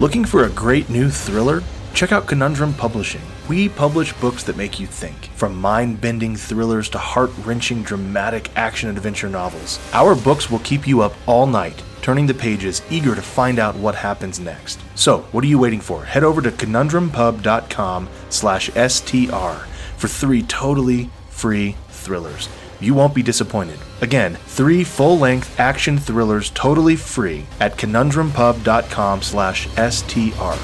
Looking for a great new thriller? Check out Conundrum Publishing. We publish books that make you think, from mind bending thrillers to heart wrenching dramatic action adventure novels. Our books will keep you up all night, turning the pages, eager to find out what happens next. So, what are you waiting for? Head over to conundrumpub.com slash STR for three totally free thrillers. You won't be disappointed. Again, three full-length action thrillers totally free at conundrumpub.com slash STR.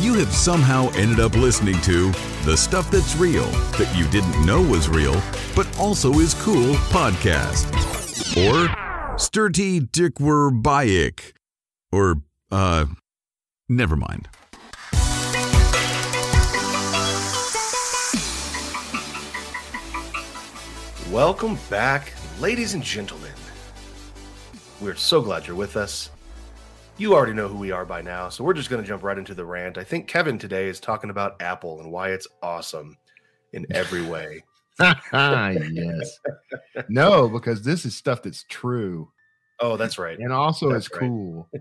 You have somehow ended up listening to The Stuff That's Real That You Didn't Know Was Real, but also is cool podcast. Or Sturty Dickwur Bayik. Or, uh, never mind. Welcome back, ladies and gentlemen. We're so glad you're with us. You already know who we are by now, so we're just going to jump right into the rant. I think Kevin today is talking about Apple and why it's awesome in every way. yes. No, because this is stuff that's true. Oh, that's right. And also That's it's right. cool.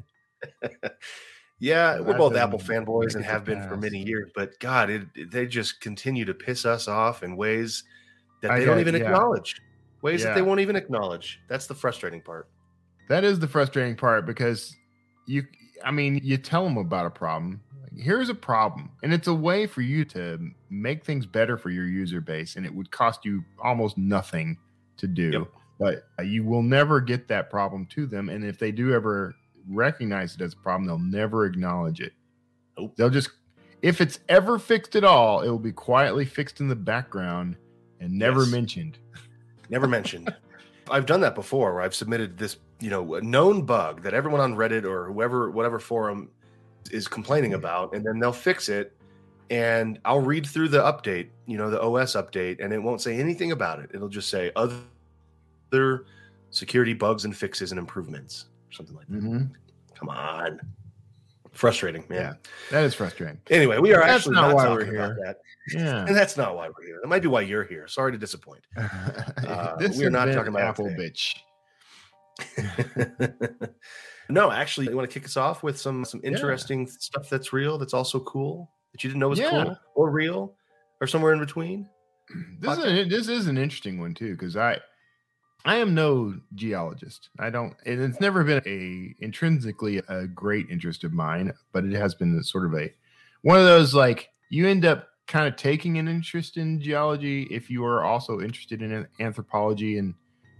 Yeah, So we're both Apple fanboys and have been for many years, but God, it, they just continue to piss us off in ways that I they don't even yeah. acknowledge. Ways that they won't even acknowledge. That's the frustrating part. That is the frustrating part because you I mean, you tell them about a problem. Here's a problem. And it's a way for you to make things better for your user base and it would cost you almost nothing to do. Yep. But uh, you will never get that problem to them and if they do ever recognize it as a problem, they'll never acknowledge it. Nope. They'll just if it's ever fixed at all, it will be quietly fixed in the background and never Yes. mentioned. Never mentioned. I've done that before where I've submitted this, you know, a known bug that everyone on Reddit or whoever, whatever forum is complaining about, and then they'll fix it. And I'll read through the update, you know, the OS update, and it won't say anything about it. It'll just say other security bugs and fixes and improvements, or something like that. Mhm. Come on. Frustrating, man. Yeah. That is frustrating. Anyway, we are That's actually not not, why we're here. that. Yeah. And that's not why we're here. That might be why you're here. Sorry to disappoint. Uh, we are not talking about Apple bitch. no, actually, you want to kick us off with some some Yeah. interesting stuff that's real, that's also cool, that you didn't know was Yeah. cool or real, or somewhere in between. This is a, this is an interesting one too because I I am no geologist. I don't, and it's never been a intrinsically a great interest of mine, but it has been sort of a one of those like you end up kind of taking an interest in geology if you are also interested in anthropology and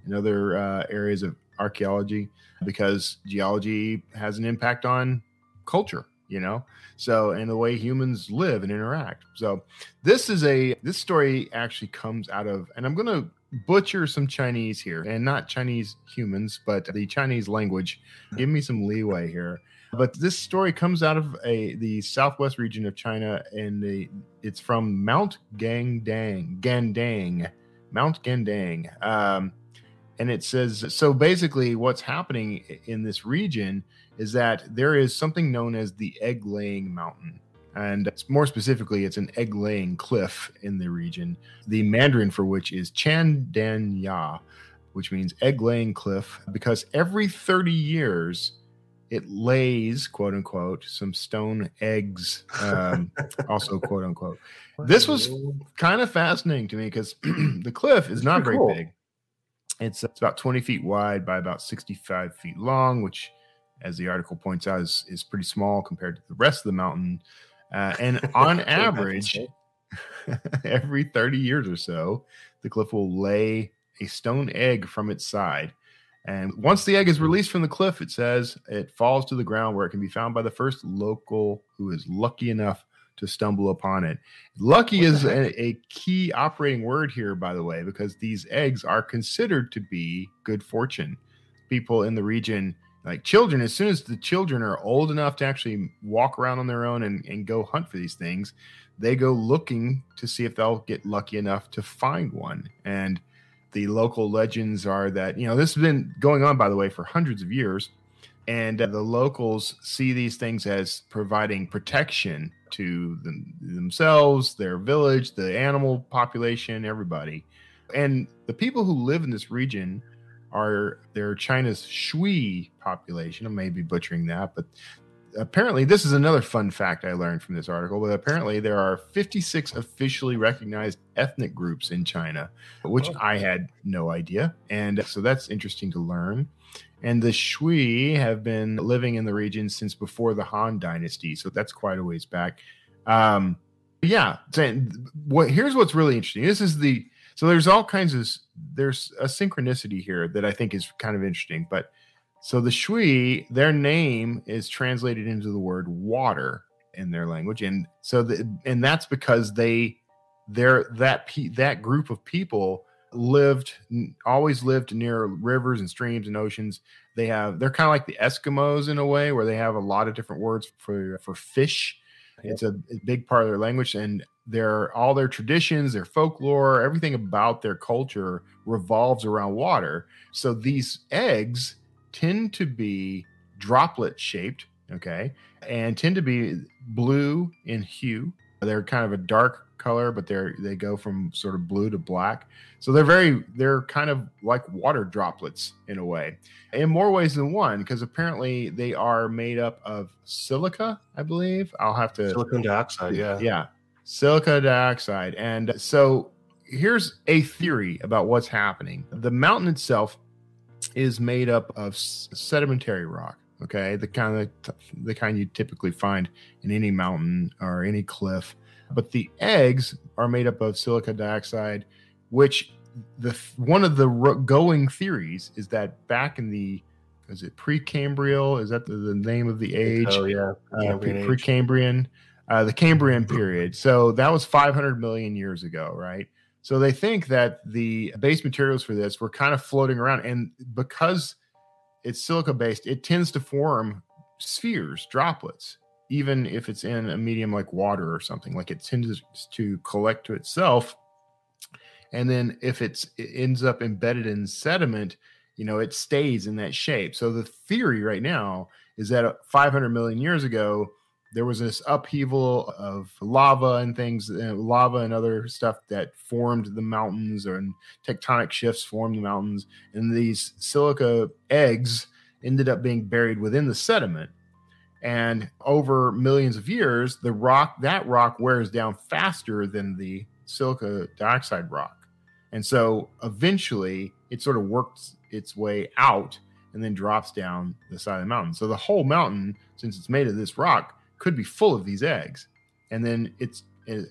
and other uh, areas of archaeology because geology has an impact on culture you know? So and the way humans live and interact. So this is a this story actually comes out of and i'm going to butcher some chinese here and not chinese humans but the chinese language. Give me some leeway here. But this story comes out of a the southwest region of china and the it's from mount gandang gandang mount gandang. Um and it says so basically what's happening in this region is that there is something known as the egg laying mountain. And more specifically it's an egg laying cliff in the region the mandarin for which is chandanya which means egg laying cliff because every 30 years it lays quote unquote some stone eggs um, also quote unquote. This was kind of fascinating to me because the cliff is not very cool. big it's, it's about 20 feet wide by about 65 feet long, which, as the article points out, is, is pretty small compared to the rest of the mountain. Uh, and on average, every 30 years or so, the cliff will lay a stone egg from its side. And once the egg is released from the cliff, it says it falls to the ground where it can be found by the first local who is lucky enough to stumble upon it. Lucky is a, a key operating word here, by the way, because these eggs are considered to be good fortune. People in the region, like children, as soon as the children are old enough to actually walk around on their own and, and go hunt for these things, they go looking to see if they'll get lucky enough to find one. And the local legends are that, you know, this has been going on, by the way, for hundreds of years. And uh, the locals see these things as providing protection to them, themselves, their village, the animal population, everybody. And the people who live in this region are they're China's Shui population. I may be butchering that, but apparently this is another fun fact I learned from this article. But apparently there are 56 officially recognized ethnic groups in China, which Oh. I had no idea. And so that's interesting to learn. And the Shui have been living in the region since before the Han Dynasty, so that's quite a ways back. Um, yeah, saying what here's what's really interesting. This is the so there's all kinds of there's a synchronicity here that I think is kind of interesting. But so the Shui, their name is translated into the word water in their language, and so the, and that's because they they're that pe- that group of people lived always lived near rivers and streams and oceans. They have they're kind of like the eskimos in a way where they have a lot of different words for for fish. It's a, a big part of their language and their all their traditions their folklore everything about their culture revolves around water. So these eggs tend to be droplet shaped okay and tend to be blue in hue. They're kind of a dark color but they're they go from sort of blue to black. So they're very they're kind of like water droplets in a way in more ways than one because apparently they are made up of silica i believe. I'll have to Silicon dioxide, yeah. yeah silica dioxide. And so here's a theory about what's happening. The mountain itself is made up of sedimentary rock okay the kind of the kind you typically find in any mountain or any cliff but the eggs are made up of silica dioxide which the one of the going theories is that back in the is it precambrial is that the, the name of the age Oh, yeah. uh, Cambrian. Precambrian, uh, the Cambrian period. So that was 500 million years ago, right? So they think that the base materials for this were kind of floating around, and because it's silica based, it tends to form spheres, droplets, even if it's in a medium like water or something. Like it tends to collect to itself, and then if it ends up embedded in sediment, you know, it stays in that shape. So the theory right now is that 500 million years ago there was this upheaval of lava and things uh, lava and other stuff that formed the mountains and tectonic shifts formed the mountains and these silica eggs ended up being buried within the sediment and over millions of years the rock that rock wears down faster than the silica dioxide rock and so eventually it sort of works its way out and then drops down the side of the mountain. So the whole mountain, since it's made of this rock, could be full of these eggs. And then it's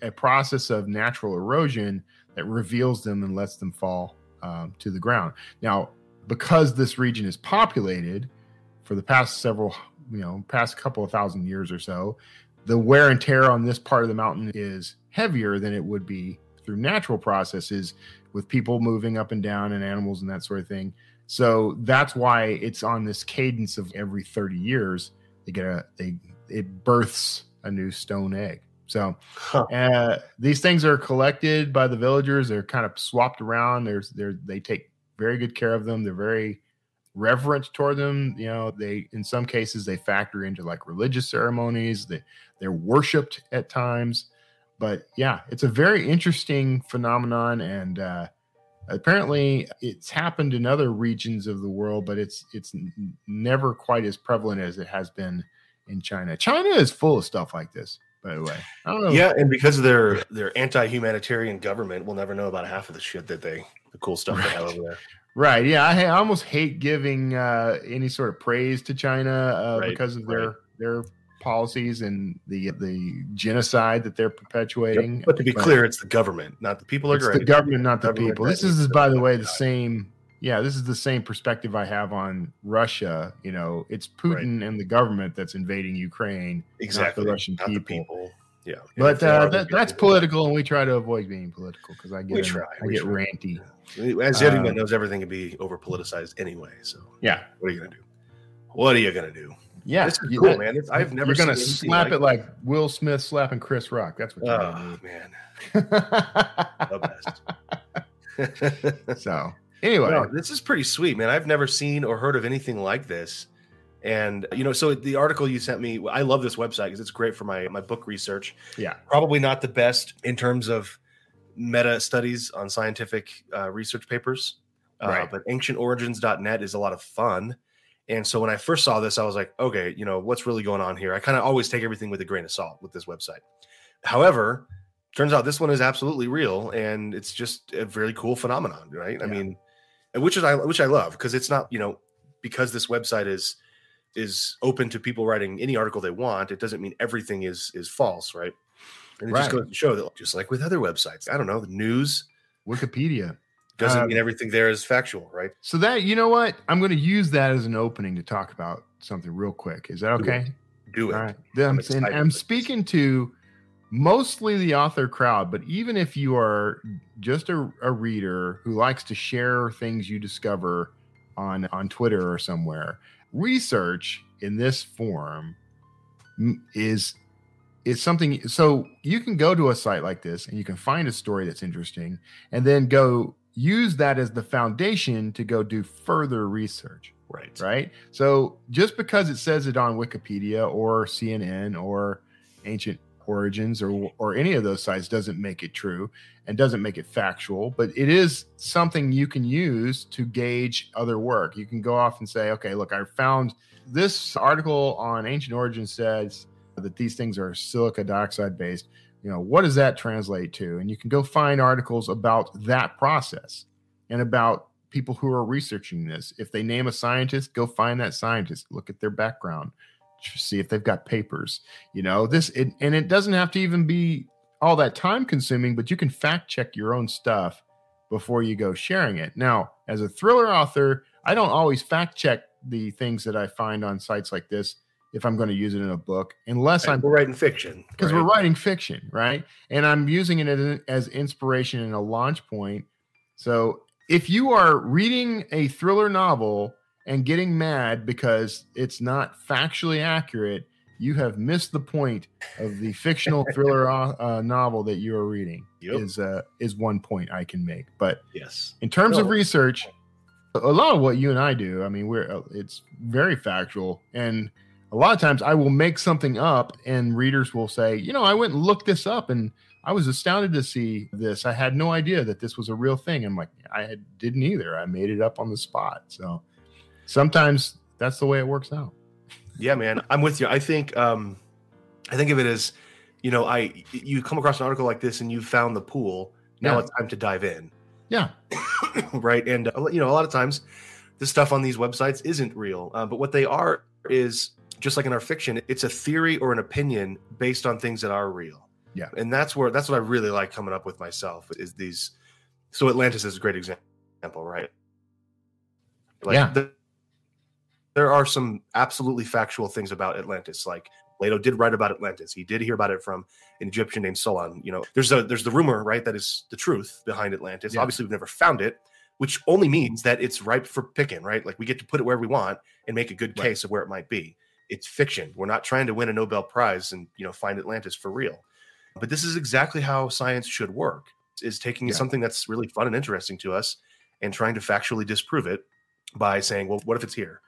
a, process of natural erosion that reveals them and lets them fall um, to the ground. Now, because this region is populated for the past several, you know, past couple of thousand years or so, the wear and tear on this part of the mountain is heavier than it would be through natural processes with people moving up and down and animals and that sort of thing. So that's why it's on this cadence of every 30 years they get a they it births a new stone egg. So Huh. uh, these things are collected by the villagers. They're kind of swapped around. There's they're they take very good care of them. They're very reverent toward them. You know, they in some cases they factor into like religious ceremonies. They they're worshipped at times. But yeah, it's a very interesting phenomenon, and uh, apparently it's happened in other regions of the world, but it's it's never quite as prevalent as it has been in China. China is full of stuff like this, by the way. I don't know. Yeah, and because of their their anti-humanitarian government, we'll never know about half of the shit that they the cool stuff they have over there. Right. Yeah. I, I almost hate giving uh, any sort of praise to China uh, Right, because of their right. their policies and the the genocide that they're perpetuating. But to be clear, it's the government, not the people. Are it's the government, not the Government people. This is, by the way, the same. Yeah, this is the same perspective I have on Russia. You know, it's Putin and the government that's invading Ukraine, exactly not the Russian people. the people. Yeah, But uh, that, that's political, and we try to avoid being political because I get We try, I we get try. ranty. As everyone Uh, knows, everything can be over politicized anyway. So Yeah, what are you gonna do? What are you gonna do? yeah. this is cool, that- man. It's, I've never You're gonna slap like it like Will Smith slapping Chris Rock. That's what you're Oh man, the best. so anyway, No, this is pretty sweet, man. I've never seen or heard of anything like this. And you know, so the article you sent me, I love this website because it's great for my my book research. Yeah. Probably not the best in terms of meta studies on scientific uh, research papers, uh, Right. but ancientorigins.net is a lot of fun. And so when I first saw this, I was like, okay, you know, what's really going on here? I kind of always take everything with a grain of salt with this website. However, turns out this one is absolutely real and it's just a very cool phenomenon, right? I mean, which is I which I love because it's not, you know, because this website is is open to people writing any article they want, it doesn't mean everything is is false, right? And it just Right. goes to show that just like with other websites, I don't know, the news Wikipedia. doesn't Uh, mean everything there is factual, right? So that you know what? I'm going to use that as an opening to talk about something real quick. Is that Do it. okay? Do it. All right. I'm I'm, I'm speaking to mostly the author crowd, but even if you are just a, a reader who likes to share things you discover on on Twitter or somewhere, research in this form is is something so you can go to a site like this and you can find a story that's interesting and then go use that as the foundation to go do further research Right. right? So just because it says it on Wikipedia or CNN or Ancient Origins or or any of those sites doesn't make it true and doesn't make it factual, but it is something you can use to gauge other work. You can go off and say, okay, look, I found this article on Ancient Origins says that these things are silica dioxide based. You know, what does that translate to? And you can go find articles about that process and about people who are researching this. If they name a scientist, go find that scientist, look at their background, see if they've got papers. You know, this it, and it doesn't have to even be all that time consuming, but you can fact check your own stuff before you go sharing it. Now, as a thriller author, I don't always fact check the things that I find on sites like this if I'm going to use it in a book, unless I'm We're writing fiction. because right? we're writing fiction, right? And I'm using it as, as inspiration and a launch point. So if you are reading a thriller novel and getting mad because it's not factually accurate, you have missed the point of the fictional thriller uh, uh, novel that you are reading. Yep. Is uh, is one point I can make, but Yes. in terms of research a lot of what you and i do i mean we're uh, it's very factual and a lot of times i will make something up and readers will say you know i went and looked this up and i was astounded to see this i had no idea that this was a real thing i'm like i didn't either i made it up on the spot so sometimes that's the way it works out Yeah, man, I'm with you. I think um I think of it as, you know, I you come across an article like this and you found the pool. Now Yeah. it's time to dive in, yeah right? And uh, you know, a lot of times the stuff on these websites isn't real, uh, but what they are is just like in our fiction, it's a theory or an opinion based on things that are real. Yeah. and that's where that's what I really like coming up with myself is these. So Atlantis is a great example, right? Like Yeah. the- there are some absolutely factual things about Atlantis. Like Plato did write about Atlantis. He did hear about it from an Egyptian named Solon. You know, there's a there's the rumor, right? That is the truth behind Atlantis. Yeah. Obviously, we've never found it, which only means that it's ripe for picking, right? Like we get to put it wherever we want and make a good Right. case of where it might be. It's fiction. We're not trying to win a Nobel Prize and you know find Atlantis for real. But this is exactly how science should work: is taking Yeah. something that's really fun and interesting to us and trying to factually disprove it by saying, well, what if it's here?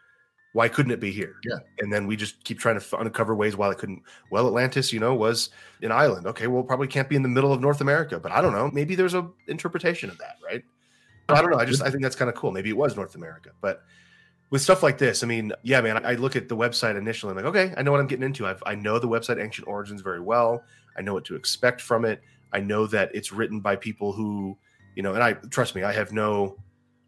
Why couldn't it be here? Yeah. And then we just keep trying to uncover ways why it couldn't. Well, Atlantis, you know, was an island. Okay, well, probably can't be in the middle of North America, but I don't know. Maybe there's a interpretation of that, right? I don't know. I just I think that's kind of cool. Maybe it was North America, but with stuff like this, I mean, yeah, man. I look at the website initially. I'm like, okay, I know what I'm getting into. I've, I know the website Ancient Origins very well. I know what to expect from it. I know that it's written by people who, you know, and I trust me, I have no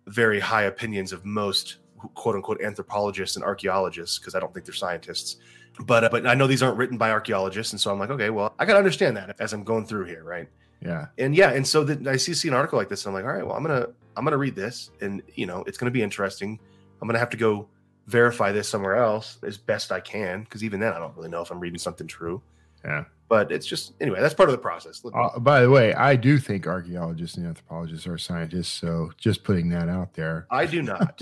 very high opinions of most quote unquote anthropologists and archaeologists because I don't think they're scientists. But uh, but I know these aren't written by archaeologists, and so I'm like, okay, well, I got to understand that as I'm going through here, right? yeah and yeah and so then i see, see an article like this and i'm like all right well i'm gonna i'm gonna read this and you know it's gonna be interesting i'm gonna have to go verify this somewhere else as best i can because even then i don't really know if i'm reading something true yeah but it's just anyway that's part of the process uh, by the way i do think archaeologists and anthropologists are scientists so just putting that out there i do not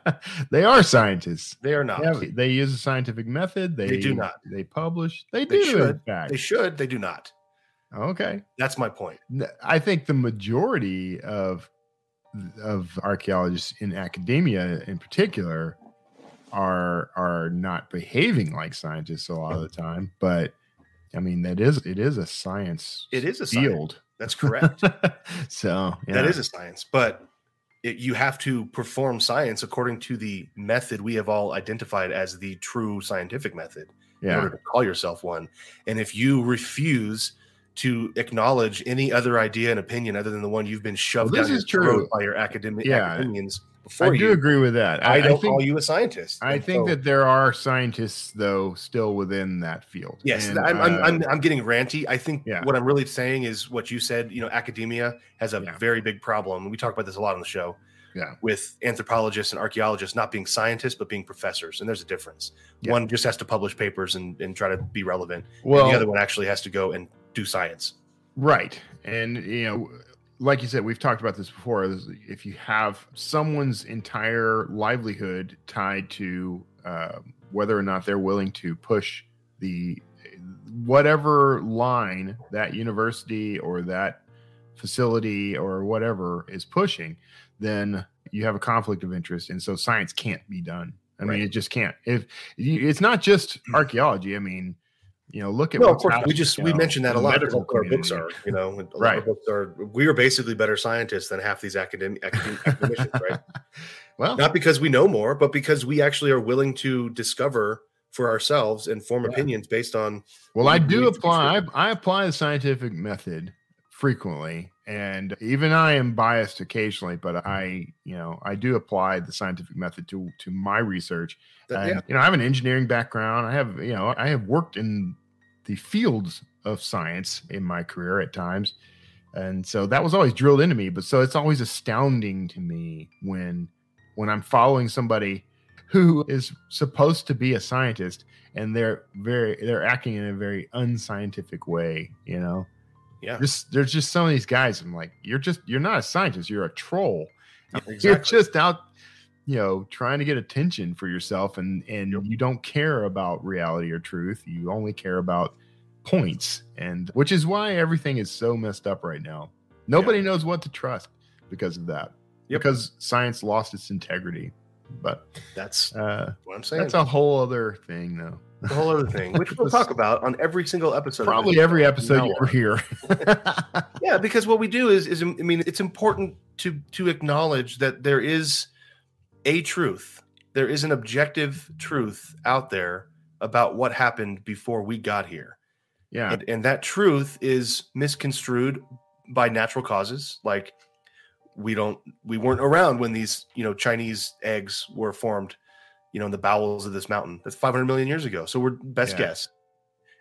they are scientists they are not Yeah, they use a scientific method. They, They do not. They publish. They They do. should. In fact. they should they do not okay. that's my point i think the majority of of archaeologists in academia, in particular, are are not behaving like scientists a lot of the time. But I mean, that is it is a science. It is a science. field. That's correct. so yeah. That is a science, but it, you have to perform science according to the method we have all identified as the true scientific method in order to call yourself one. And if you refuse to acknowledge any other idea and opinion other than the one you've been shoved Well, this down your true. throat by your academic Yeah. academians I before do agree with that. I, don't think call you a scientist. I think so- that there are scientists though still within that field. Yes, And, I'm, I'm, uh, I'm, I'm getting ranty. I think Yeah. what I'm really saying is what you said. You know, academia has a Yeah. very big problem. We talk about this a lot on the show. Yeah. With anthropologists and archaeologists not being scientists but being professors, and there's a difference. Yeah. One just has to publish papers and, and try to be relevant. well, and the other one actually has to go and do science. Right. And, you know, like you said, we've talked about this before. If you have someone's entire livelihood tied to uh, whether or not they're willing to push the whatever line that university or that facility or whatever is pushing, then you have a conflict of interest. And so science can't be done. I Right. mean, it just can't. If it's not just archaeology, I mean, you know, look at No, of course we just we know, mentioned that a lot. medical That's what our books are, you know, a lot Right. books are. We are basically better scientists than half these academic, academic academicians, right? Well, not because we know more, but because we actually are willing to discover for ourselves and form Yeah. opinions based on. well, I do believe to be apply. I, I apply the scientific method frequently, and even I am biased occasionally. But I, you know, I do apply the scientific method to to my research. And, yeah, You know, I have an engineering background. I have, you know, I have worked in the fields of science in my career at times. And so that was always drilled into me. But so it's always astounding to me when when I'm following somebody who is supposed to be a scientist and they're very they're acting in a very unscientific way, you know. Yeah, there's just some of these guys. I'm like, you're just you're not a scientist, you're a troll. You're just out, you know, trying to get attention for yourself, and and Yep. you don't care about reality or truth. You only care about points, and which is why everything is so messed up right now. Nobody knows what to trust because of that. Yep. Because science lost its integrity. But that's uh, what I'm saying. that's a whole other thing, though. A whole other thing, which we'll talk about on every single episode. Probably every episode you ever hear. yeah because what we do is is i mean it's important to to acknowledge that there is a truth there is an objective truth out there about what happened before we got here yeah. and, and that truth is misconstrued by natural causes like we don't we weren't around when these you know chinese eggs were formed you know in the bowels of this mountain. That's 500 million years ago. So we're best Yeah. guess.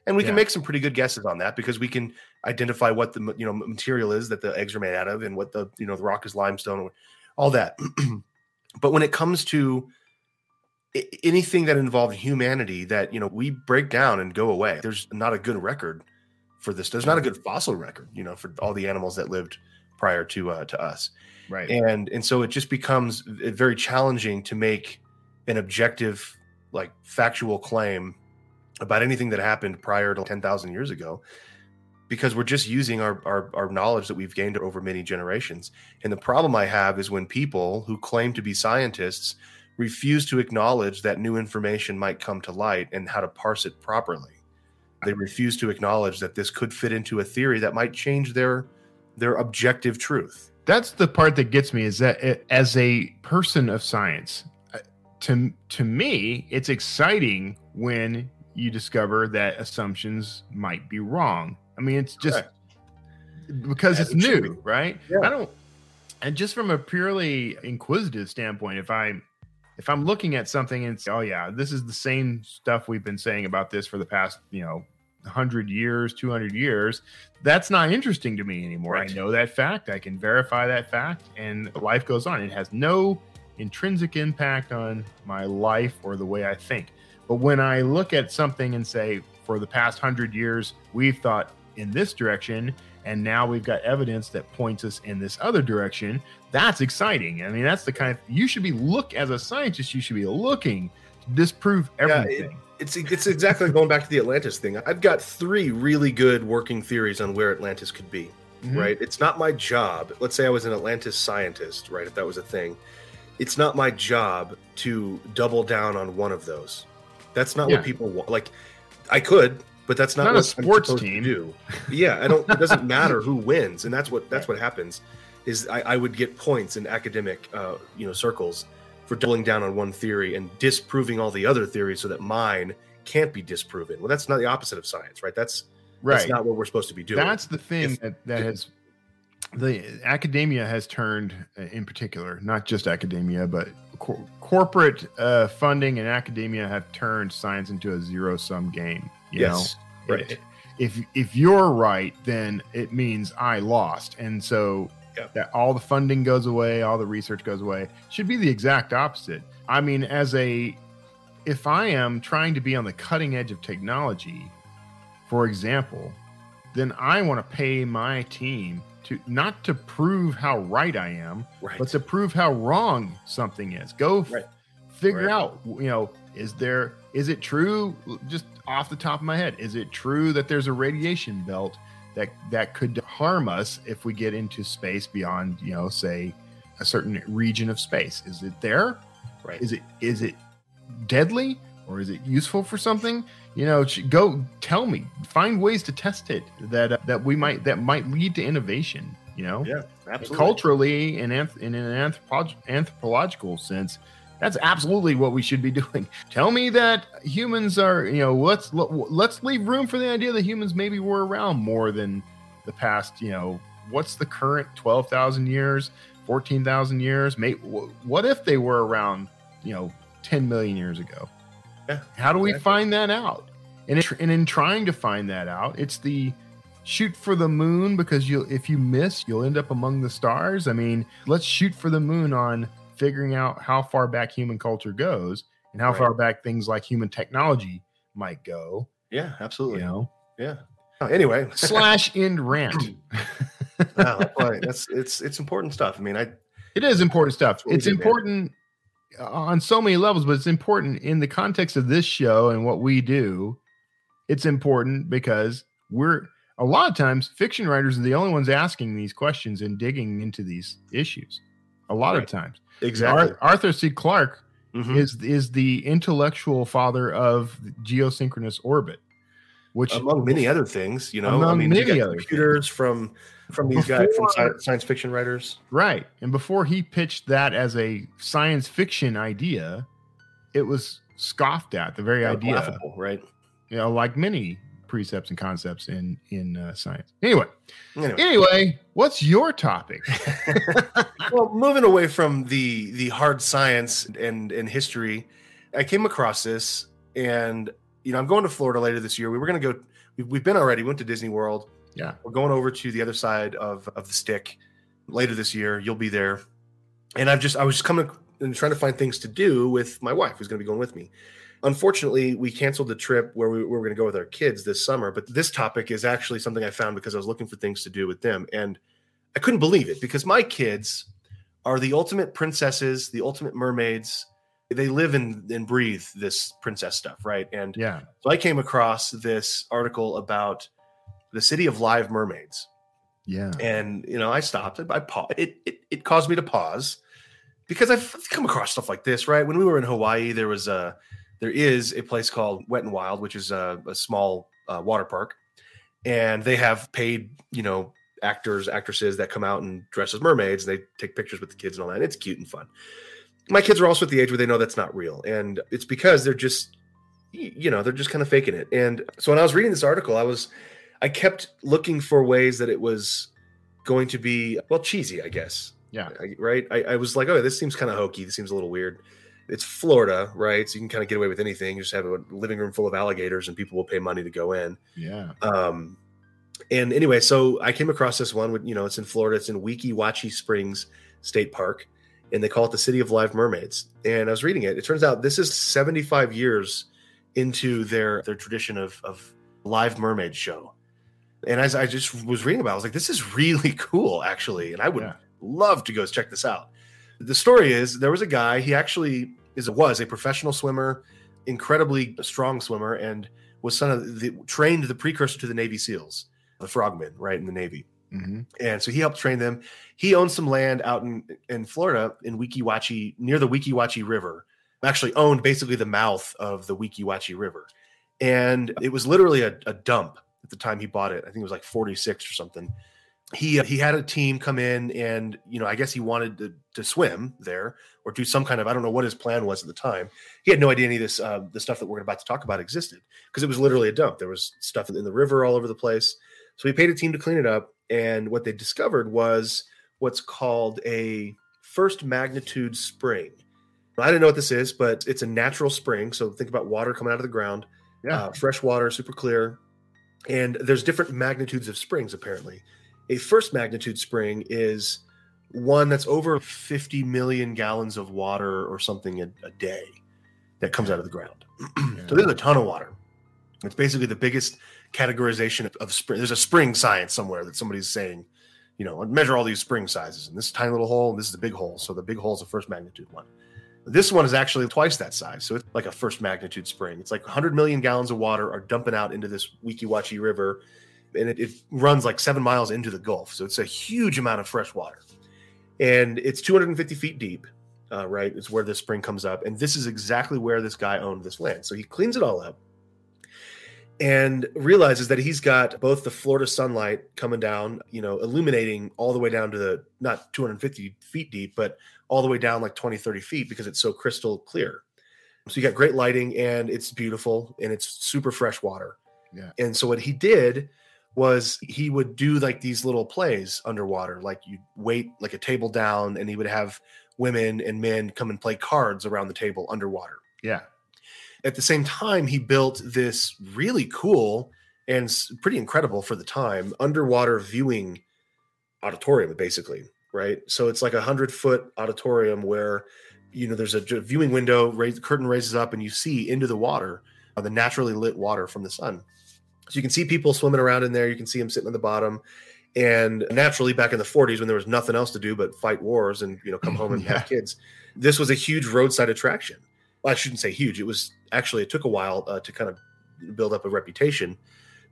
And we can make some pretty good guesses on that because we can identify what the you know material is that the eggs are made out of and what the you know the rock is limestone all that. But when it comes to anything that involved humanity that you know we break down and go away there's not a good record for this. There's not a good fossil record you know for all the animals that lived prior to uh, to us. Right. and and so it just becomes very challenging to make an objective like factual claim about anything that happened prior to 10,000 years ago because we're just using our, our our knowledge that we've gained over many generations. And the problem i have is when people who claim to be scientists refuse to acknowledge that new information might come to light and how to parse it properly. They refuse to acknowledge that this could fit into a theory that might change their their objective truth. That's the part that gets me is that it, as a person of science to to me it's exciting when you discover that assumptions might be wrong i mean it's just Correct. because As it's it new right Yeah. i don't and just from a purely inquisitive standpoint if i if i'm looking at something and say oh yeah this is the same stuff we've been saying about this for the past you know 100 years 200 years that's not interesting to me anymore Right. i know that fact i can verify that fact and life goes on it has no intrinsic impact on my life or the way i think but when i look at something and say for the past 100 years we've thought in this direction and now we've got evidence that points us in this other direction that's exciting i mean that's the kind of you should be look as a scientist you should be looking to disprove Yeah, it- everything it's it's exactly going back to the Atlantis thing. I've got three really good working theories on where Atlantis could be. Mhm. Right? It's not my job. Let's say I was an Atlantis scientist, right? If that was a thing, it's not my job to double down on one of those. That's not Yeah. what people want. Like, I could, but that's not, Not a what sports I'm team. To do. Yeah, I don't. It doesn't matter who wins, and that's what that's what happens. Is I, I would get points in academic, uh, you know, circles for doubling down on one theory and disproving all the other theories, so that mine can't be disproven. Well, that's not the opposite of science, right? That's Right. that's not what we're supposed to be doing. That's the thing If- that, that has the academia has turned uh, in particular, not just academia, but cor- corporate uh, funding and academia have turned science into a zero sum game. You yes, know, right. if if you're right, then it means I lost, and so Yep. that all the funding goes away, all the research goes away. Should be the exact opposite. I mean, as a if I am trying to be on the cutting edge of technology, for example, then I want to pay my team to not to prove how right I am, right. but to prove how wrong something is. Go Right. figure Right. out, you know, is there is it true just off the top of my head, is it true that there's a radiation belt that that could harm us if we get into space beyond, you know, say a certain region of space? Is it there? right. Is it is it deadly or is it useful for something? You know, go tell me. Find ways to test it that uh, that we might that might lead to innovation. You know, yeah, absolutely. culturally and anth- in an anthropolog- anthropological sense, that's absolutely what we should be doing. Tell me that humans are, you know, let's let's leave room for the idea that humans maybe were around more than the past. You know, what's the current twelve thousand years, fourteen thousand years? May what if they were around, you know, ten million years ago? Yeah, How do we exactly. find that out? And, it, and in trying to find that out, it's the shoot for the moon because you if you miss, you'll end up among the stars. I mean, let's shoot for the moon on figuring out how far back human culture goes and how Right. far back things like human technology might go. Yeah, absolutely. You know, Yeah. Oh, anyway, slash end rant. that's that's it's it's important stuff. I mean, I It is important stuff. It's do, important uh, on so many levels, but it's important in the context of this show and what we do. It's important because we're a lot of times fiction writers are the only ones asking these questions and digging into these issues. A lot of times, exactly Ar- Arthur C. Clarke Mhm. is is the intellectual father of geosynchronous orbit, which among many other things. You know, I Among mean, many other computers from from these guys from science fiction writers. Right. And before he pitched that as a science fiction idea, it was scoffed at the very idea, laughable, right? You know, like many precepts and concepts in in uh, science. Anyway, Anyway, anyway, what's your topic? well, moving away from the the hard science and and history, I came across this, and you know, I'm going to Florida later this year. We were going to go. We've, we've been already. Went to Disney World. Yeah. we're going over to the other side of of the stick later this year. You'll be there, and I've just I was just coming and trying to find things to do with my wife, who's going to be going with me. Unfortunately, we canceled the trip where we, we were going to go with our kids this summer. But this topic is actually something I found because I was looking for things to do with them, and I couldn't believe it because my kids are the ultimate princesses, the ultimate mermaids. They live and, and breathe this princess stuff, right? And yeah. so I came across this article about the city of live mermaids, Yeah. and you know, I stopped. I paused. It, it it caused me to pause because I've come across stuff like this. Right when we were in Hawaii, there was a there is a place called Wet and Wild, which is a, a small uh, water park, and they have paid you know actors actresses that come out and dress as mermaids. And they take pictures with the kids and all that. And it's cute and fun. My kids are also at the age where they know that's not real, and it's because they're just you know they're just kind of faking it. And so when I was reading this article, I was I kept looking for ways that it was going to be well cheesy, I guess. Yeah. I- right. I, I was like, oh, this seems kind of hokey. This seems a little weird. It's Florida, right? So you can kind of get away with anything. You just have a living room full of alligators, and people will pay money to go in. Yeah. Um, and anyway, so I came across this one. With, you know, it's in Florida. It's in Weeki Wachee Springs State Park, and they call it the City of Live Mermaids. And I was reading it. It turns out this is 75 years into their their tradition of of live mermaid show. And as I just was reading about, it, I was like, this is really cool, actually. And I would Yeah. love to go check this out. The story is there was a guy. He actually is was a professional swimmer, incredibly strong swimmer, and was son of the trained the precursor to the Navy SEALs, the frogmen, right in the Navy. Mm-hmm. And so he helped train them. He owns some land out in, in Florida in Weeki Wachee, near the Weeki Wachee River. Actually owned basically the mouth of the Weeki Wachee River. And it was literally a, a dump at the time he bought it. I think it was like 46 or something. He he had a team come in and you know I guess he wanted to, to swim there or do some kind of I don't know what his plan was at the time. He had no idea any of this uh, the stuff that we're about to talk about existed because it was literally a dump. There was stuff in the river all over the place. So he paid a team to clean it up and what they discovered was what's called a first magnitude spring. I didn't know what this is, but it's a natural spring. So think about water coming out of the ground, Yeah. uh, fresh water, super clear. And there's different magnitudes of springs, apparently. A first magnitude spring is one that's over 50 million gallons of water or something a, a day that comes out of the ground. so there's a ton of water. It's basically the biggest categorization of, of spring. There's a spring science somewhere that somebody's saying, you know, measure all these spring sizes. And this tiny little hole, and this is the big hole. So the big hole is the first magnitude one. This one is actually twice that size. So it's like a first magnitude spring. It's like 100 million gallons of water are dumping out into this Weeki Wachee River. And it, it runs like seven miles into the Gulf. So it's a huge amount of fresh water. And it's 250 feet deep, uh, right? It's where this spring comes up. And this is exactly where this guy owned this land. So he cleans it all up and realizes that he's got both the Florida sunlight coming down, you know, illuminating all the way down to the not 250 feet deep, but all the way down like 20, 30 feet because it's so crystal clear. So you got great lighting and it's beautiful and it's super fresh water. Yeah. And so what he did was he would do like these little plays underwater, like you'd wait like a table down and he would have women and men come and play cards around the table underwater. Yeah. at the same time he built this really cool and pretty incredible for the time underwater viewing auditorium basically right? So it's like a hundred foot auditorium where you know there's a viewing window raise, curtain raises up and you see into the water uh, the naturally lit water from the sun so you can see people swimming around in there you can see them sitting on the bottom and naturally back in the 40s when there was nothing else to do but fight wars and you know come home and Yeah. have kids this was a huge roadside attraction well, I shouldn't say huge. It was actually it took a while uh, to kind of build up a reputation.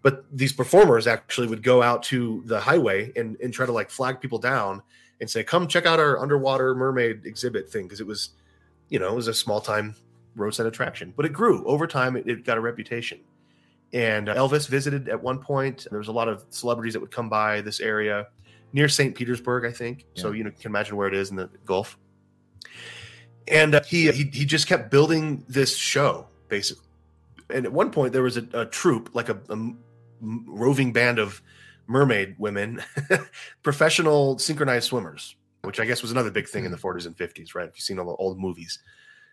But these performers actually would go out to the highway and and try to like flag people down and say, "Come check out our underwater mermaid exhibit thing," because it was, you know, it was a small time roadside attraction. But it grew over time. It, it got a reputation. And uh, Elvis visited at one point. There was a lot of celebrities that would come by this area near St. Petersburg, I think. So you know, you can imagine where it is in the Gulf and uh, he, he he just kept building this show basically and at one point there was a, a troupe like a roving band of mermaid women professional synchronized swimmers which i guess was another big thing in the 40s and 50s right if you've seen all the old movies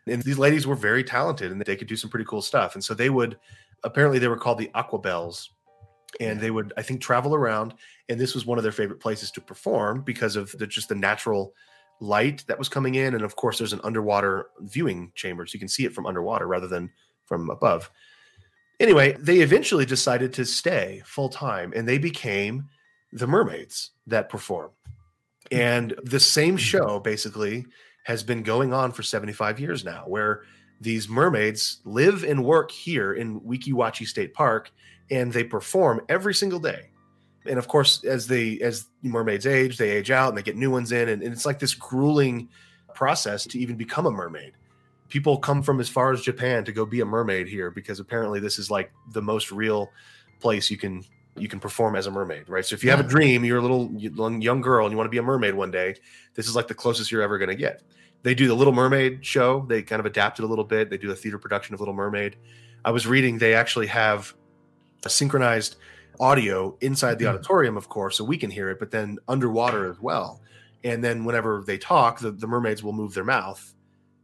and these ladies were very talented and they could do some pretty cool stuff and so they would apparently they were called the Aquabelles. and they would i think travel around and this was one of their favorite places to perform because of the just the natural light that was coming in and of course there's an underwater viewing chamber so you can see it from underwater rather than from above. Anyway they eventually decided to stay full time and they became the mermaids that perform. Hmm. And the same hmm. show basically has been going on for 75 years now where these mermaids live and work here in Weeki Wachee State Park and they perform every single day. And of course as they as mermaids age they age out and they get new ones in and, and it's like this grueling process to even become a mermaid. People come from as far as japan to go be a mermaid here because apparently this is like the most real place you can you can perform as a mermaid right? So if you have a dream you're a little young girl and you want to be a mermaid one day this is like the closest you're ever going to get they do the little mermaid show they kind of adapted a little bit they do a theater production of little mermaid i was reading they actually have a synchronized audio inside the Mhm. auditorium, of course, so we can hear it, but then underwater as well. And then whenever they talk, the, the mermaids will move their mouth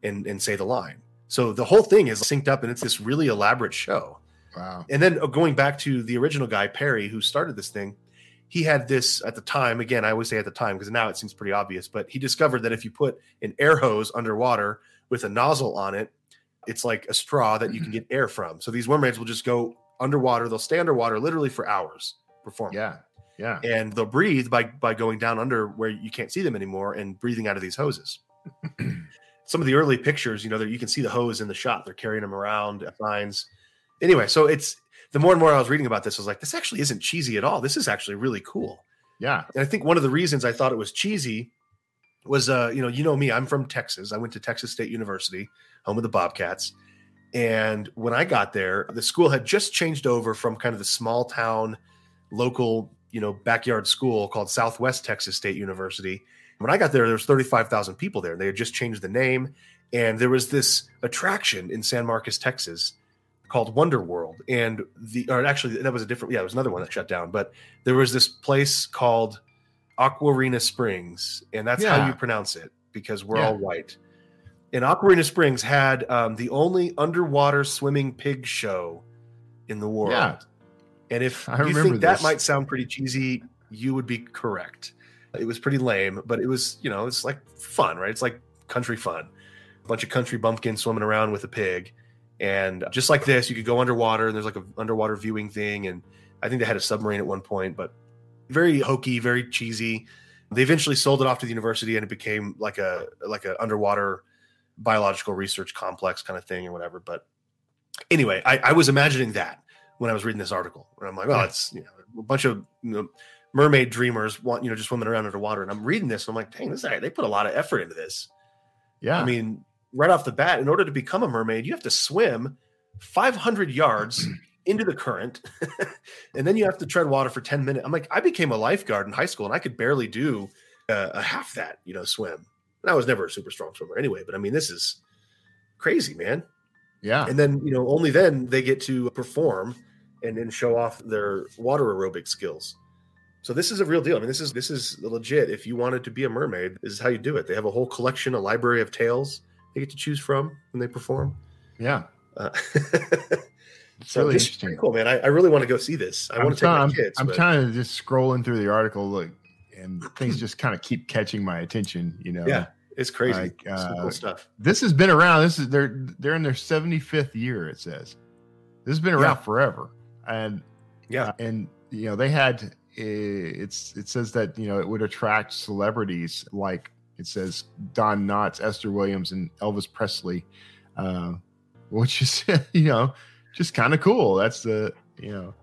and, and say the line. So the whole thing is synced up and it's this really elaborate show. Wow. And then uh, going back to the original guy, Perry, who started this thing, he had this at the time. Again, I always say at the time because now it seems pretty obvious, but he discovered that if you put an air hose underwater with a nozzle on it, it's like a straw that you can mm-hmm. get air from. So these mermaids will just go underwater. They'll stay underwater literally for hours performing. Yeah. Yeah. And they'll breathe by by going down under where you can't see them anymore and breathing out of these hoses. Some of the early pictures, you know, that you can see the hose in the shot. They're carrying them around at signs. Anyway, so it's the more and more I was reading about this, I was like, this actually isn't cheesy at all. This is actually really cool. Yeah. And I think one of the reasons I thought it was cheesy was, uh, you know, you know me, I'm from Texas. I went to Texas State University, home of the Bobcats. And when I got there, the school had just changed over from kind of the small town, local, you know, backyard school called Southwest Texas State University. When I got there, there was 35,000 people there. They had just changed the name. And there was this attraction in San Marcos, Texas called Wonder World. And the, or actually, that was a different, yeah, it was another one that shut down. But there was this place called Aquarena Springs. And that's how you pronounce it because we're Yeah. all white. And Aquarena Springs had um, the only underwater swimming pig show in the world. Yeah. And if I you think that might sound pretty cheesy, you would be correct. It was pretty lame, but it was, you know, it's like fun, right? It's like country fun. A bunch of country bumpkins swimming around with a pig. And just like this, you could go underwater and there's like an underwater viewing thing. And I think they had a submarine at one point, but very hokey, very cheesy. They eventually sold it off to the university and it became like a like an underwater biological research complex kind of thing or whatever. But anyway, I, I was imagining that when I was reading this article. And I'm like, oh, it's you know, a bunch of you know, mermaid dreamers want you know just swimming around underwater. And I'm reading this, and I'm like, dang, this they put a lot of effort into this. Yeah. I mean, right off the bat, in order to become a mermaid, you have to swim 500 yards into the current, and then you have to tread water for 10 minutes. I'm like, I became a lifeguard in high school, and I could barely do uh, a half that, you know, swim. And I was never a super strong swimmer anyway. But I mean, this is crazy, man. yeah. And then, you know, only then they get to perform and then show off their water aerobic skills. So this is a real deal. I mean, this is this is legit. If you wanted to be a mermaid, this is how you do it. They have a whole collection, a library of tales they get to choose from when they perform. Yeah. Uh, It's so really this is interesting. pretty cool, man. I, I really want to go see this. I I'm want to take my trying- kids. I'm, trying to just scrolling through the article, look, and things just kind of keep catching my attention. You know, Yeah, it's crazy. like, uh, cool stuff. this has been around. This is they're they're in their 75th year. It says this has been around Yeah. forever, and Yeah, uh, and you know they had uh, it's it says that you know it would attract celebrities like it says Don Knotts, Esther Williams, and Elvis Presley, uh, which is you know just kind of cool. That's the you know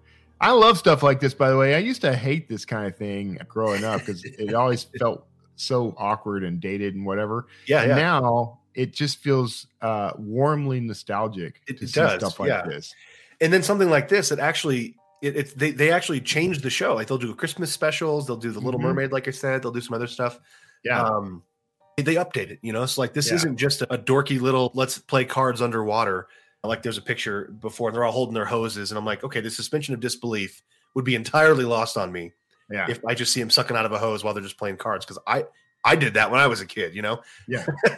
I love stuff like this. By the way, I used to hate this kind of thing growing up because it always felt so awkward and dated and whatever. yeah, And yeah. now it just feels uh, warmly nostalgic It- to it see does, stuff like yeah. this. and then something like this it actually it, it they, they actually changed the show like they'll do christmas specials they'll do the little Mhm. mermaid like i said they'll do some other stuff Yeah. um they update it you know it's like this Yeah. isn't just a dorky little let's play cards underwater like there's a picture before and they're all holding their hoses and i'm like okay the suspension of disbelief would be entirely lost on me yeah. if i just see them sucking out of a hose while they're just playing cards because i i did that when i was a kid you know Yeah.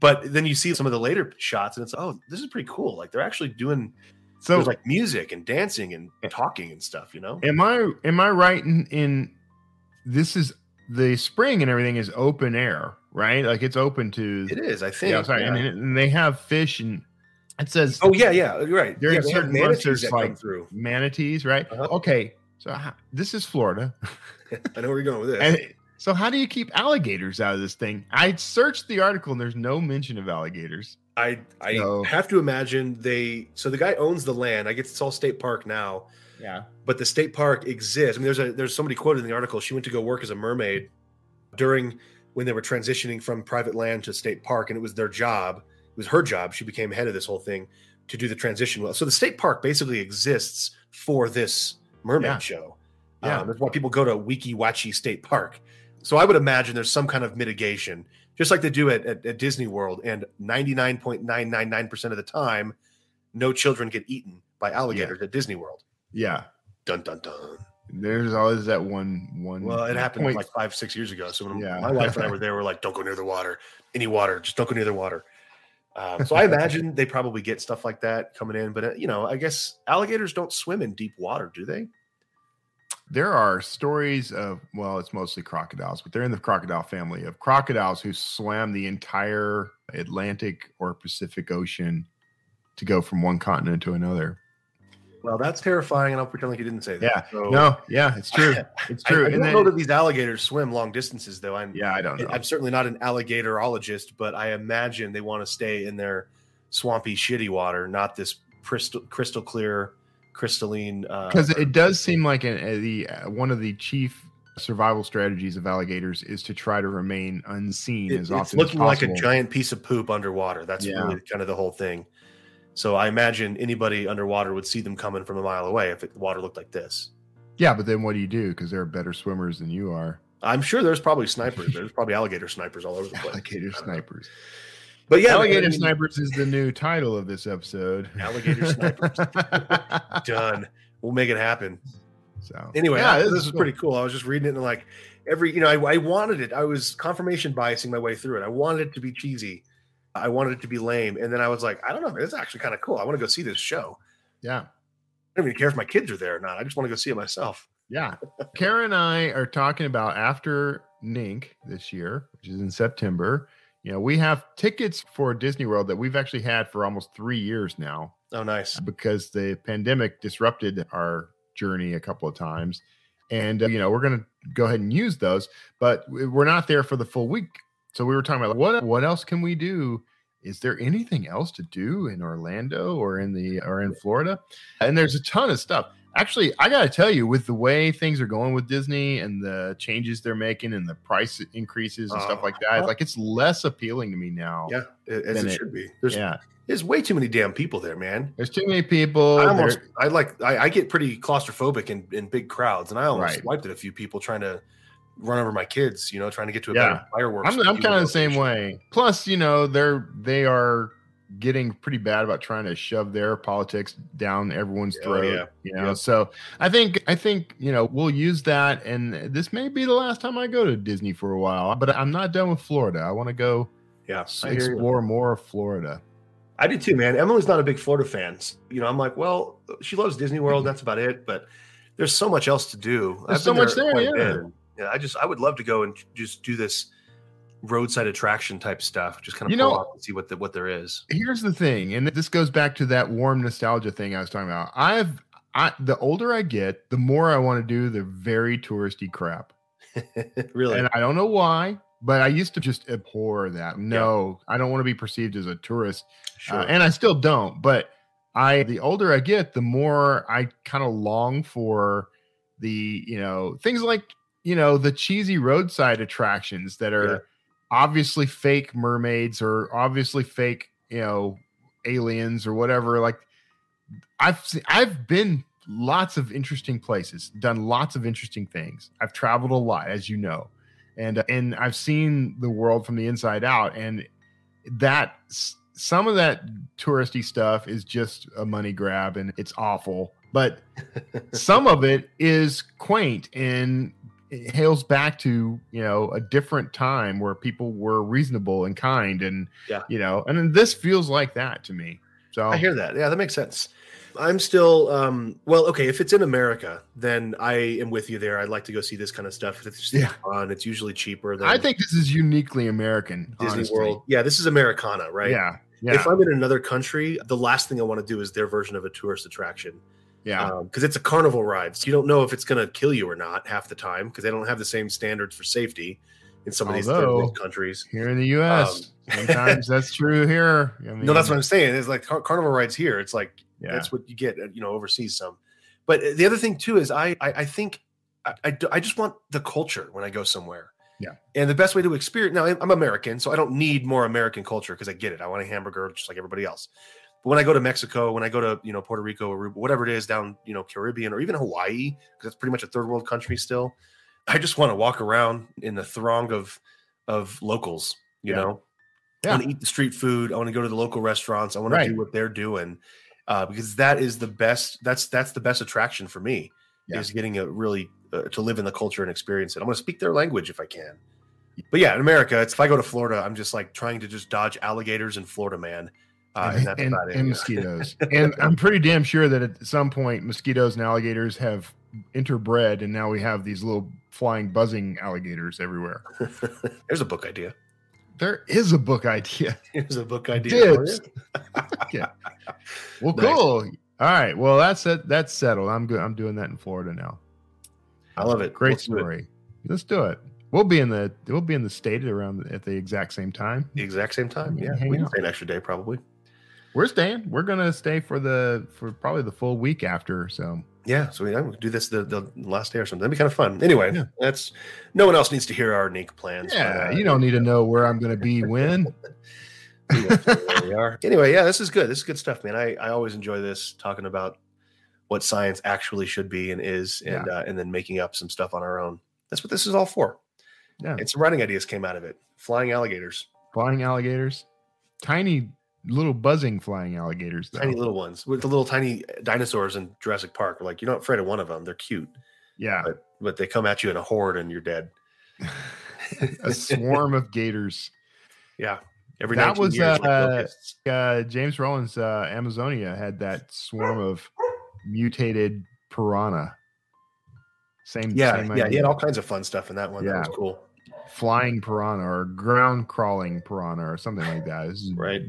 but then you see some of the later shots and it's oh this is pretty cool like they're actually doing so like music and dancing and talking and stuff, you know? am I am I right in, in this is the spring and everything is open air, right? Like it's open to It is, I think. yeah, sorry, yeah. And, and they have fish and it says oh yeah, yeah, you're right. During yeah, have certain manatees that come like- through. manatees, right? Uh-huh. Okay, so how, this is Florida. I know where you're going with this. And so how do you keep alligators out of this thing? I searched the article and there's no mention of alligators. I I So- have to imagine they so the guy owns the land. I guess it's all state park now, Yeah. but the state park exists. I mean, there's a there's somebody quoted in the article. She went to go work as a mermaid during when they were transitioning from private land to state park, and it was their job. It was her job. She became head of this whole thing to do the transition well. So the state park basically exists for this mermaid Yeah. show. Yeah. Um, that's why people go to Weeki Wachee State Park. So I would imagine there's some kind of mitigation, just like they do at, at, at Disney World. And 99.999% of the time, no children get eaten by alligators at Disney World. Yeah. Dun dun dun. There's always that one one. Well, it happened point. like five, six years ago. So when Yeah. my wife and I were there, we're like, don't go near the water. Any water, just don't go near the water. Um, so I imagine they probably get stuff like that coming in. But, uh, you know, I guess alligators don't swim in deep water, do they? there are stories of well, it's mostly crocodiles, but they're in the crocodile family of crocodiles who swam the entire Atlantic or Pacific Ocean to go from one continent to another. Well, that's terrifying. And I'll pretend like you didn't say that. Yeah. So, No, yeah, it's true. It's true. I and don't then, know that these alligators swim long distances, though. I'm yeah, I don't know. I'm certainly not an alligatorologist, but I imagine they want to stay in their swampy, shitty water, not this crystal, crystal clear, crystalline. uh, because it does seem like an, uh, the uh, one of the chief survival strategies of alligators is to try to remain unseen It- as it's often looking as like a giant piece of poop underwater. That's Yeah. really kind of the whole thing. So I imagine anybody underwater would see them coming from a mile away if it, the water looked like this. Yeah, but then what do you do? Because they're better swimmers than you are. I'm sure there's probably snipers. There's probably alligator snipers all over the place. Alligator I don't know. snipers. But yeah, Alligator I mean, snipers is the new title of this episode. Alligator snipers. done. We'll make it happen. so Anyway, yeah, I- this, is cool. pretty cool. I was just reading it and like every, you know, I, I wanted it. I was confirmation biasing my way through it. I wanted it to be cheesy. I wanted it to be lame. And then I was like, I don't know, man, it's actually kind of cool. I want to go see this show. Yeah. I don't even care if my kids are there or not. I just want to go see it myself. Yeah. Kara and I are talking about after NINC this year, which is in September. You know, we have tickets for Disney World that we've actually had for almost three years now Oh, nice. because the pandemic disrupted our journey a couple of times. And, uh, you know, we're going to go ahead and use those, but we're not there for the full week. So we were talking about what what else can we do? Is there anything else to do in Orlando or in the or in Florida? And there's a ton of stuff. Actually, I got to tell you, with the way things are going with Disney and the changes they're making and the price increases and stuff Oh. like that, uh, like it's less appealing to me now. Yeah, as it, it- should be. There's yeah. there's way too many damn people there, man. There's too many people. I almost I like I, I get pretty claustrophobic in, in big crowds, and I almost Right. wiped at a few people trying to run over my kids. You know, trying to get to a Yeah. fireworks. I'm, I'm kind of the same way. Plus, you know, they're they are getting pretty bad about trying to shove their politics down everyone's Oh, throat. yeah. You know, Yeah. so I think I think you know we'll use that, and this may be the last time I go to Disney for a while. But I'm not done with Florida. I want to go Yeah, s- I hear you. explore more of Florida. I do too, man. Emily's not a big Florida fan. You know, I'm like, well, she loves Disney World. Mm-hmm. That's about it. But there's so much else to do. There's so been much there, yeah. Yeah, I just I would love to go and just do this roadside attraction type stuff. Just kind of You pull know- off and see what the, what there is. Here's the thing, and this goes back to that warm nostalgia thing I was talking about. I've I, the older I get, the more I want to do the very touristy crap. really? And I don't know why, but I used to just abhor that. No, I don't want to be perceived as a tourist. sure. Uh, and I still don't. But I, the older I get, the more I kind of long for the, you know, things like, you know, the cheesy roadside attractions that are Yeah. obviously fake mermaids or obviously fake, you know, aliens or whatever. Like I've I've been lots of interesting places, done lots of interesting things. I've traveled a lot, as you know, and uh, and I've seen the world from the inside out. And that some of that touristy stuff is just a money grab, and it's awful. But some of it is quaint and it hails back to you know a different time where people were reasonable and kind and Yeah. you know and then this feels like that to me so I hear that. Yeah, that makes sense. I'm still um well, okay, if it's in America, then I am with you there. I'd like to go see this kind of stuff. It's Yeah. fun. It's usually cheaper than I think this is uniquely American. Disney honestly. World. Yeah, this is Americana, right? Yeah. Yeah. If I'm in another country, the last thing I want to do is their version of a tourist attraction. Yeah. because it's a carnival ride. So you don't know if it's going to kill you or not half the time because they don't have the same standards for safety in some of these third world countries. Here in the US. sometimes that's true here. I mean, um, no, that's what I'm saying. It's like car- carnival rides here. It's like yeah. that's what you get, uh, you know, overseas some. But uh, the other thing too is I I, I think I, I do- I just want the culture when I go somewhere. Yeah. And the best way to experience now I'm American, so I don't need more American culture because I get it. I want a hamburger just like everybody else. But when I go to Mexico, when I go to you know Puerto Rico or whatever it is down you know Caribbean or even Hawaii, because it's pretty much a third world country still, I just want to walk around in the throng of of locals. You Yeah. know, Yeah. I want to eat the street food. I want to go to the local restaurants. I want Right. to do what they're doing uh, because that is the best. That's that's the best attraction for me Yeah. is getting a really uh, to live in the culture and experience it. I'm going to speak their language if I can. But yeah, in America, it's if I go to Florida, I'm just like trying to just dodge alligators and Florida man, uh, and, that's and, and mosquitoes. and I'm pretty damn sure that at some point mosquitoes and alligators have interbred and now we have these little flying buzzing alligators everywhere. There's a book idea. There is a book idea. Here's a book idea. you. Well, Nice. cool. All right. Well, that's it. That's settled. I'm good. I'm doing that in Florida now. I love it. Great Let's do it. story. Let's do it. We'll be in the we'll be in the state around at the exact same time. The exact same time. Yeah, Yeah, we can stay an extra day probably. We're staying. We're gonna stay for the for probably the full week after. So Yeah, so we do this the, the last day or something. That'd be kind of fun. Anyway, Yeah. that's no one else needs to hear our Nick plans. Yeah, but, uh, you don't need to know where I'm going to be when. we know where we are. Anyway, yeah, this is good. This is good stuff, man. I, I always enjoy this talking about what science actually should be and is, and uh, and then making up some stuff on our own. That's what this is all for. Yeah. And some writing ideas came out of it. Flying alligators, Flying alligators, tiny little buzzing flying alligators. Though. tiny little ones with the little tiny dinosaurs in Jurassic Park. We're like, you're not afraid of one of them. They're cute, yeah, but but they come at you in a horde and you're dead. a swarm of gators. Yeah. Every That was, years, uh, locusts. Uh, James Rollins, uh, Amazonia had that swarm of mutated piranha. Same, yeah, same yeah. He had all kinds of fun stuff in that one. That Yeah. was cool. flying piranha or ground crawling piranha or something like that. This is Right.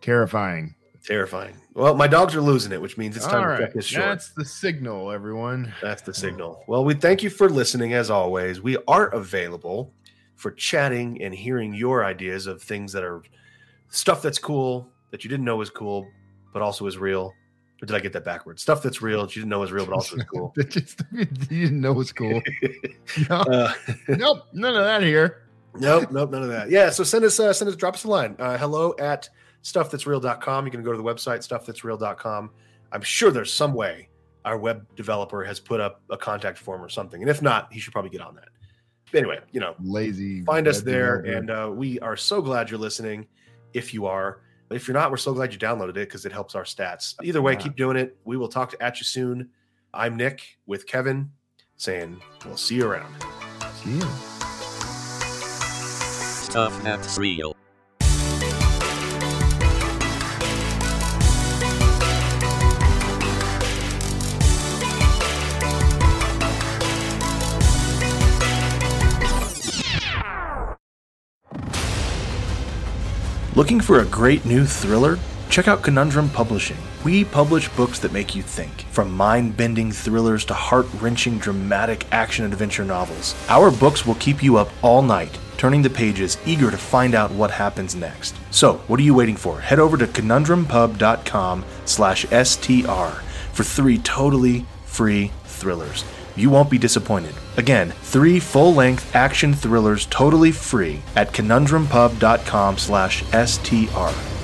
Terrifying. Terrifying. Well, my dogs are losing it, which means it's time All to right, cut this short. that's the signal, everyone. That's the signal. Well, we thank you for listening as always. We are available for chatting and hearing your ideas of things that are stuff that's cool that you didn't know was cool, but also is real. Or did I get that backwards? Stuff that's real that you didn't know was real, but also is cool. That just you didn't know was cool. No, Uh, nope, none of that here. nope, nope, none of that. Yeah, so send us, uh, send us, drop us a line. Uh, hello at stuffthat'sreal.com. You can go to the website stuffthat'sreal.com. I'm sure there's some way our web developer has put up a contact form or something, and if not, he should probably get on that. But anyway, you know, Lazy. find us there developer. and uh, we are so glad you're listening if you are if you're not we're so glad you downloaded it because it helps our stats either way Yeah. keep doing it we will talk to, at you soon i'm nick with kevin saying we'll see you around See you. Stuff that's real. Looking for a great new thriller? Check out conundrum publishing. We publish books that make you think. From mind-bending thrillers to heart-wrenching dramatic action adventure novels our books will keep you up all night turning the pages eager to find out what happens next. So what are you waiting for? Head over to conundrumpub.com slash str for three totally free thrillers you won't be disappointed. Again, three full-length action thrillers totally free at conundrumpub.com slash str.